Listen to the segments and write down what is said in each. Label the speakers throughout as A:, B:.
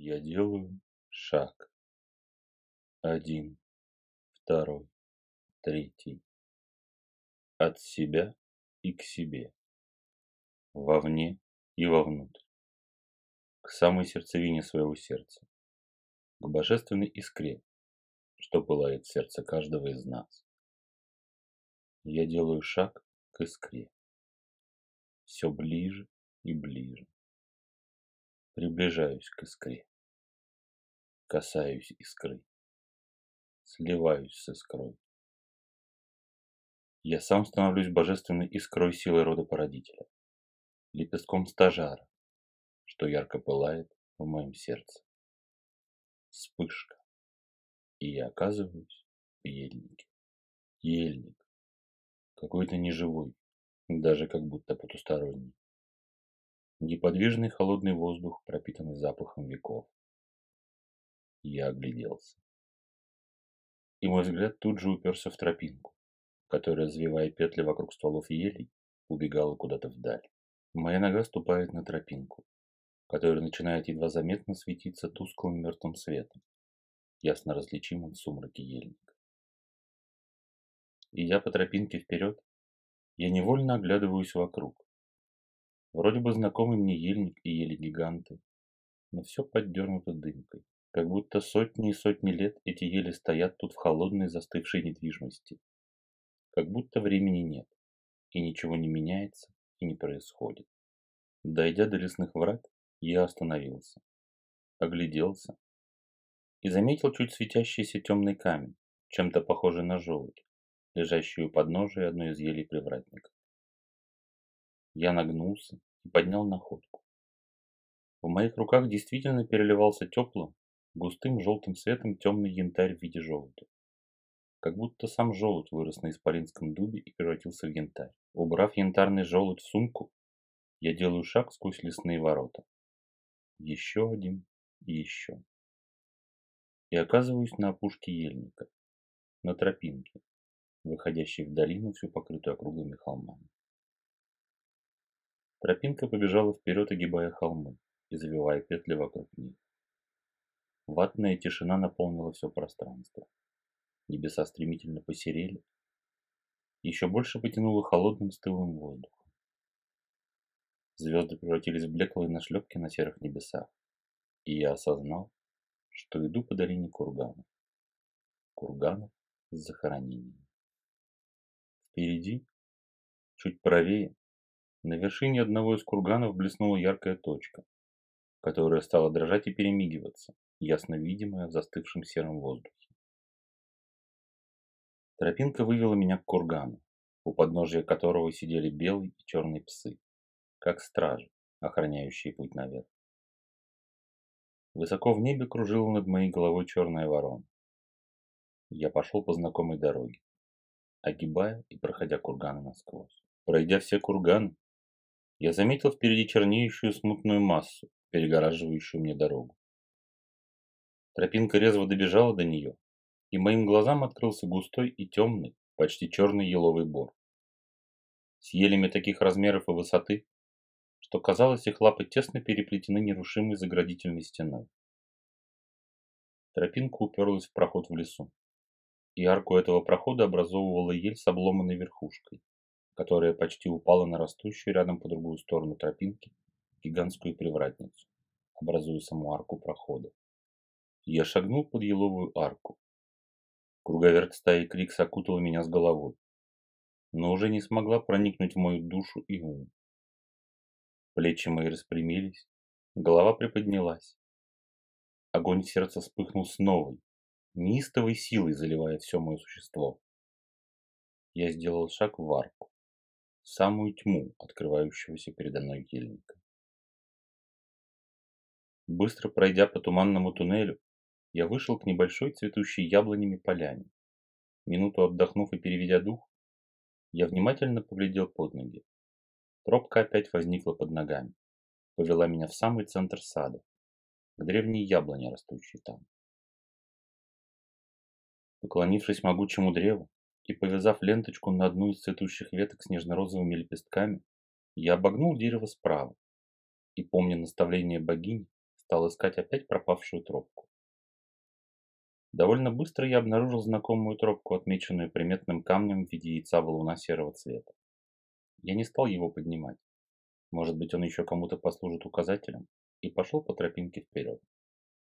A: Я делаю шаг. Один, второй, третий. От себя и к себе. Вовне и вовнутрь. К самой сердцевине своего сердца. К божественной искре, что пылает в сердце каждого из нас. Я делаю шаг к искре. Все ближе и ближе. Приближаюсь к искре. Касаюсь искры. Сливаюсь с искрой. Я сам становлюсь божественной искрой силы рода породителя. Лепестком стажара, что ярко пылает в моем сердце. Вспышка. И я оказываюсь в ельнике. Ельник. Какой-то неживой, даже как будто потусторонний. Неподвижный холодный воздух, пропитанный запахом веков. Я огляделся. И мой взгляд тут же уперся в тропинку, которая, завивая петли вокруг стволов елей, убегала куда-то вдаль. Моя нога ступает на тропинку, которая начинает едва заметно светиться тусклым мертвым светом, ясно различимым в сумраке ельника. Идя по тропинке вперед, я невольно оглядываюсь вокруг. Вроде бы знакомый мне ельник и ели-гиганты, но все поддернуто дымкой. Как будто сотни и сотни лет эти ели стоят тут в холодной застывшей недвижимости. Как будто времени нет, и ничего не меняется и не происходит. Дойдя до лесных врат, я остановился, огляделся и заметил чуть светящийся темный камень, чем-то похожий на желудь, лежащий у подножия одной из елей привратника. Я нагнулся и поднял находку. В моих руках действительно переливался теплым, густым желтым светом темный янтарь в виде желуди. Как будто сам желудь вырос на исполинском дубе и превратился в янтарь. Убрав янтарный желудь в сумку, я делаю шаг сквозь лесные ворота. Еще один и еще. И оказываюсь на опушке ельника, на тропинке, выходящей в долину, всю покрытую округлыми холмами. Тропинка побежала вперед, огибая холмы и завивая петли вокруг них. Ватная тишина наполнила все пространство. Небеса стремительно посерели. Еще больше потянуло холодным стылым воздухом. Звезды превратились в блеклые нашлепки на серых небесах. И я осознал, что иду по долине курганов. Курганов с захоронением. Впереди, чуть правее, на вершине одного из курганов блеснула яркая точка, которая стала дрожать и перемигиваться, ясно видимая в застывшем сером воздухе. Тропинка вывела меня к кургану, у подножия которого сидели белые и черные псы, как стражи, охраняющие путь наверх. Высоко в небе кружила над моей головой черная ворона. Я пошел по знакомой дороге, огибая и проходя курганы насквозь. Пройдя все курганы, я заметил впереди чернеющую смутную массу, перегораживающую мне дорогу. Тропинка резво добежала до нее, и моим глазам открылся густой и темный, почти черный еловый бор. С елями таких размеров и высоты, что казалось, их лапы тесно переплетены нерушимой заградительной стеной. Тропинка уперлась в проход в лесу, и арку этого прохода образовывала ель с обломанной верхушкой, которая почти упала на растущую рядом по другую сторону тропинки гигантскую привратницу, образуя саму арку прохода. Я шагнул под еловую арку. Круговерть стаи Крикс окутала меня с головой, но уже не смогла проникнуть в мою душу и ум. Плечи мои распрямились, голова приподнялась. Огонь сердца вспыхнул с новой, неистовой силой, заливая все мое существо. Я сделал шаг в арку, в самую тьму открывающегося передо мной ельника. Быстро пройдя по туманному туннелю, я вышел к небольшой цветущей яблонями поляне. Минуту отдохнув и переведя дух, я внимательно поглядел под ноги. Тропка опять возникла под ногами, повела меня в самый центр сада, к древней яблоне, растущей там. Поклонившись могучему древу и повязав ленточку на одну из цветущих веток с нежно-розовыми лепестками, я обогнул дерево справа и, помня наставление богини, стал искать опять пропавшую тропку. Довольно быстро я обнаружил знакомую тропку, отмеченную приметным камнем в виде яйца валуна серого цвета. Я не стал его поднимать. Может быть, он еще кому-то послужит указателем, и пошел по тропинке вперед.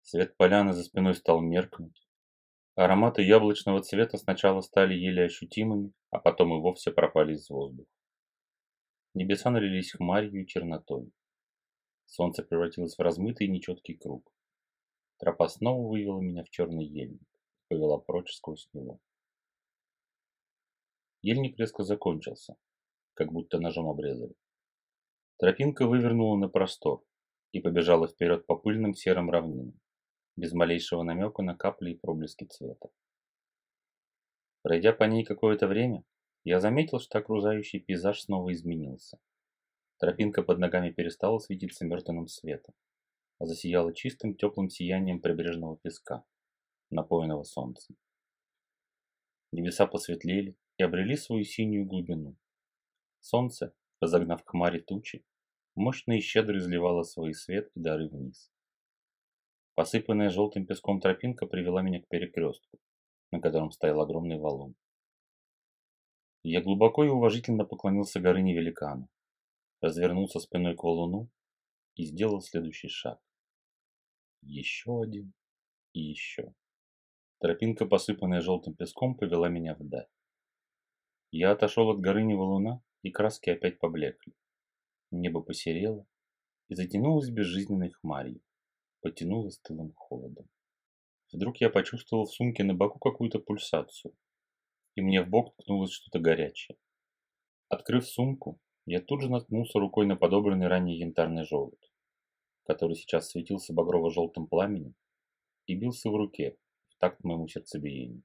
A: Свет поляны за спиной стал меркнуть. Ароматы яблочного цвета сначала стали еле ощутимыми, а потом и вовсе пропали из воздуха. Небеса налились хмарью и чернотой. Солнце превратилось в размытый нечеткий круг. Тропа снова вывела меня в черный ельник и повела прочь сквозь него. Ельник резко закончился, как будто ножом обрезали. Тропинка вывернула на простор и побежала вперед по пыльным серым равнинам, без малейшего намека на капли и проблески цвета. Пройдя по ней какое-то время, я заметил, что окружающий пейзаж снова изменился. Тропинка под ногами перестала светиться мертвенным светом, засияла чистым теплым сиянием прибрежного песка, напоенного солнцем. Небеса посветлели и обрели свою синюю глубину. Солнце, разогнав хмари тучи, мощно и щедро изливало свой свет и дары вниз. Посыпанная желтым песком тропинка привела меня к перекрестку, на котором стоял огромный валун. Я глубоко и уважительно поклонился горыне великану, развернулся спиной к валуну и сделал следующий шаг. Еще один и еще. Тропинка, посыпанная желтым песком, повела меня вдаль. Я отошел от горыни валуна, и краски опять поблекли. Небо посерело и затянулось безжизненной хмарью, потянуло стылым холодом. Вдруг я почувствовал в сумке на боку какую-то пульсацию, и мне в бок ткнулось что-то горячее. Открыв сумку, я тут же наткнулся рукой на подобранный ранее янтарный желудь, который сейчас светился багрово-желтым пламенем и бился в руке в такт моему сердцебиению.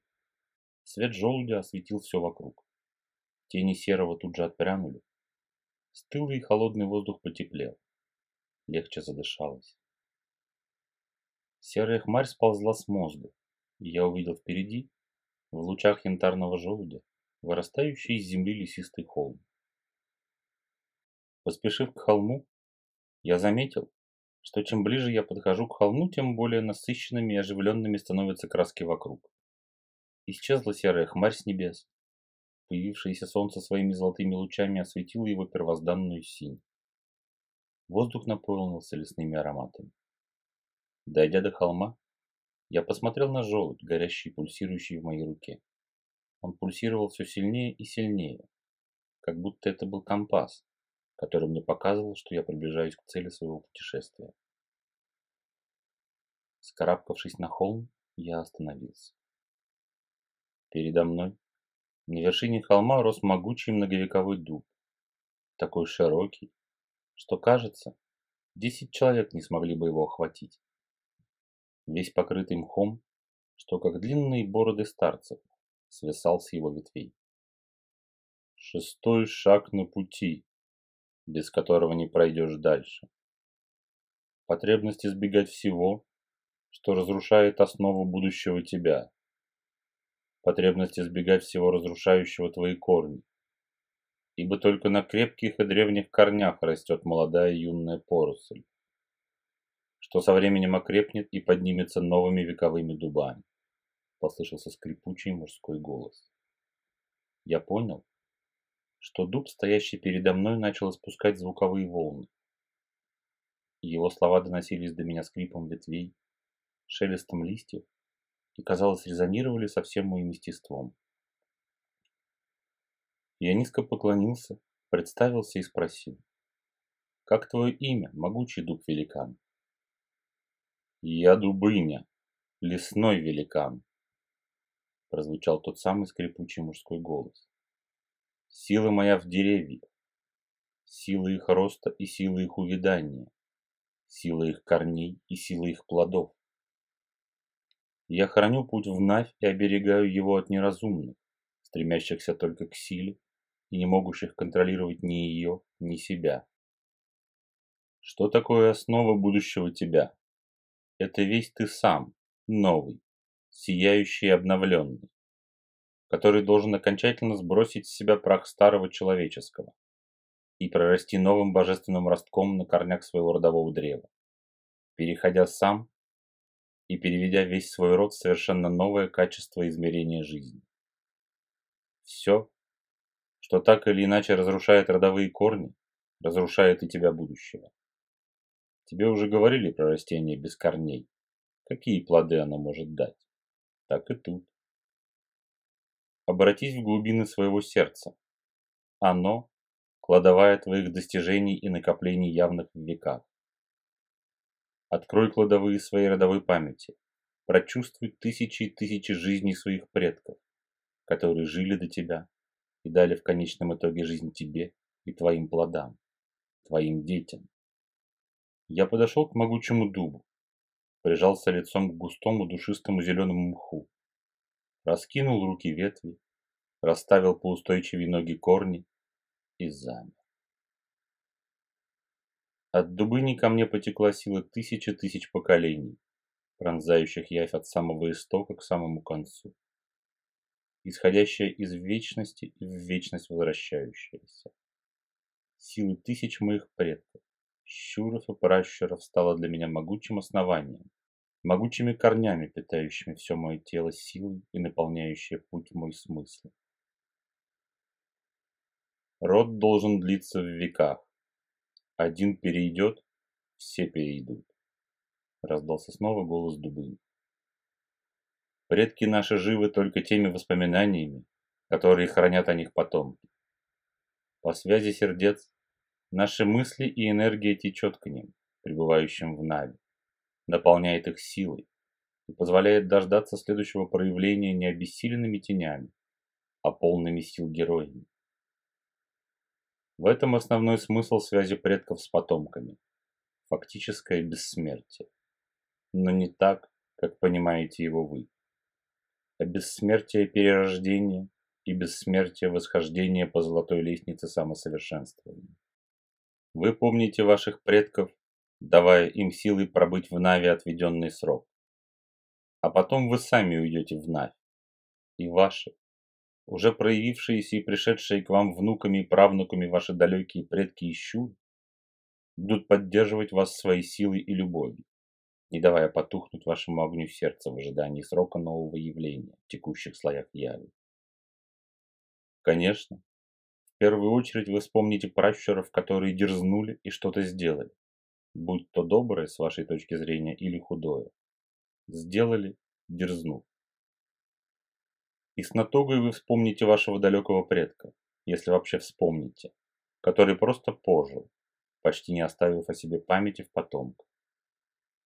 A: Свет желудя осветил все вокруг. Тени серого тут же отпрянули. Стылый и холодный воздух потеплел. Легче задышалось. Серая хмарь сползла с мозга, и я увидел впереди в лучах янтарного желудя, вырастающий из земли лесистый холм. Поспешив к холму, я заметил, что чем ближе я подхожу к холму, тем более насыщенными и оживленными становятся краски вокруг. Исчезла серая хмарь с небес. Появившееся солнце своими золотыми лучами осветило его первозданную синь. Воздух наполнился лесными ароматами. Дойдя до холма, я посмотрел на желудь, горящий и пульсирующий в моей руке. Он пульсировал все сильнее и сильнее, как будто это был компас, который мне показывал, что я приближаюсь к цели своего путешествия. Скарабкавшись на холм, я остановился. Передо мной, на вершине холма, рос могучий многовековой дуб, такой широкий, что, кажется, десять человек не смогли бы его охватить весь покрытый мхом, что как длинные бороды старцев свисал с его ветвей. Шестой шаг на пути, без которого не пройдешь дальше. Потребность избегать всего, что разрушает основу будущего тебя. Потребность избегать всего разрушающего твои корни. Ибо только на крепких и древних корнях растет молодая юная поросль что со временем окрепнет и поднимется новыми вековыми дубами. Послышался скрипучий мужской голос. Я понял, что дуб, стоящий передо мной, начал испускать звуковые волны. Его слова доносились до меня скрипом ветвей, шелестом листьев и, казалось, резонировали со всем моим естеством. Я низко поклонился, представился и спросил. «Как твое имя, могучий дуб-великан?» «Я Дубыня, лесной великан», – прозвучал тот самый скрипучий мужской голос. «Сила моя в деревьях, сила их роста и сила их увядания, сила их корней и сила их плодов. Я храню путь в Навь и оберегаю его от неразумных, стремящихся только к силе и не могущих контролировать ни ее, ни себя. Что такое основа будущего тебя? это весь ты сам, новый, сияющий и обновленный, который должен окончательно сбросить с себя прах старого человеческого и прорасти новым божественным ростком на корнях своего родового древа. переходя сам и переведя весь свой род в совершенно новое качество измерения жизни. Все, что так или иначе разрушает родовые корни, разрушает и тебя будущего. Тебе уже говорили про растение без корней. Какие плоды оно может дать? Так и тут. Обратись в глубины своего сердца. Оно – кладовая твоих достижений и накоплений явных в веках. Открой кладовые своей родовой памяти. Прочувствуй тысячи и тысячи жизней своих предков, которые жили до тебя и дали в конечном итоге жизнь тебе и твоим плодам, твоим детям. Я подошел к могучему дубу, прижался лицом к густому душистому зеленому мху, раскинул руки ветви, расставил поустойчивее ноги корни и замер. От дубыни ко мне потекла сила тысячи тысяч поколений, пронзающих явь от самого истока к самому концу, исходящая из вечности и в вечность возвращающаяся. Силы тысяч моих предков, щуров и пращуров стала для меня могучим основанием, могучими корнями, питающими все мое тело силой и наполняющие путь мой смысл. Род должен длиться в веках, один перейдет, все перейдут. Раздался снова голос Дубыни. Предки наши живы только теми воспоминаниями, которые хранят о них потомки. По связи сердец наши мысли и энергия течет к ним, пребывающим в Нави, наполняет их силой и позволяет дождаться следующего проявления не обессиленными тенями, а полными сил героями. В этом основной смысл связи предков с потомками. Фактическое бессмертие. Но не так, как понимаете его вы. А бессмертие перерождения и бессмертие восхождения по золотой лестнице самосовершенствования. Вы помните ваших предков, давая им силы пробыть в Наве отведенный срок. А потом вы сами уйдете в Навь. И ваши, уже проявившиеся и пришедшие к вам внуками и правнуками ваши далекие предки и будут поддерживать вас своей силой и любовью, не давая потухнуть вашему огню сердца в ожидании срока нового явления в текущих слоях яви. Конечно, в первую очередь вы вспомните пращуров, которые дерзнули и что-то сделали, будь то доброе с вашей точки зрения или худое. Сделали, дерзнув. И с натугой вы вспомните вашего далекого предка, если вообще вспомните, который просто пожил, почти не оставив о себе памяти в потомках.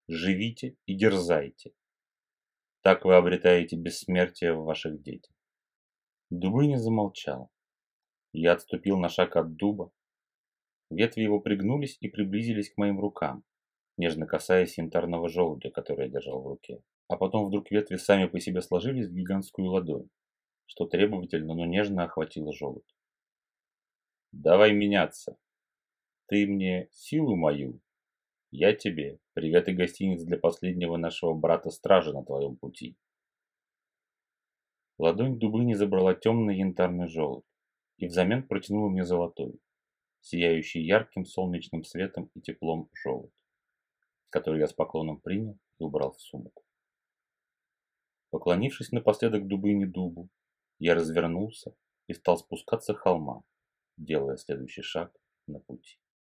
A: Живите и дерзайте. Так вы обретаете бессмертие в ваших детях. Дубыня замолчал. Я отступил на шаг от дуба. Ветви его пригнулись и приблизились к моим рукам, нежно касаясь янтарного желудя, который я держал в руке. А потом вдруг ветви сами по себе сложились в гигантскую ладонь что требовательно, но нежно охватило желудь. «Давай меняться. Ты мне силу мою, я тебе привет и гостиниц для последнего нашего брата-стража на твоем пути». Ладонь Дубыни забрала темный янтарный желудь и взамен протянула мне золотой, сияющий ярким солнечным светом и теплом желудь, который я с поклоном принял и убрал в сумку. Поклонившись напоследок Дубыне Дубу, я развернулся и стал спускаться холма, делая следующий шаг на пути.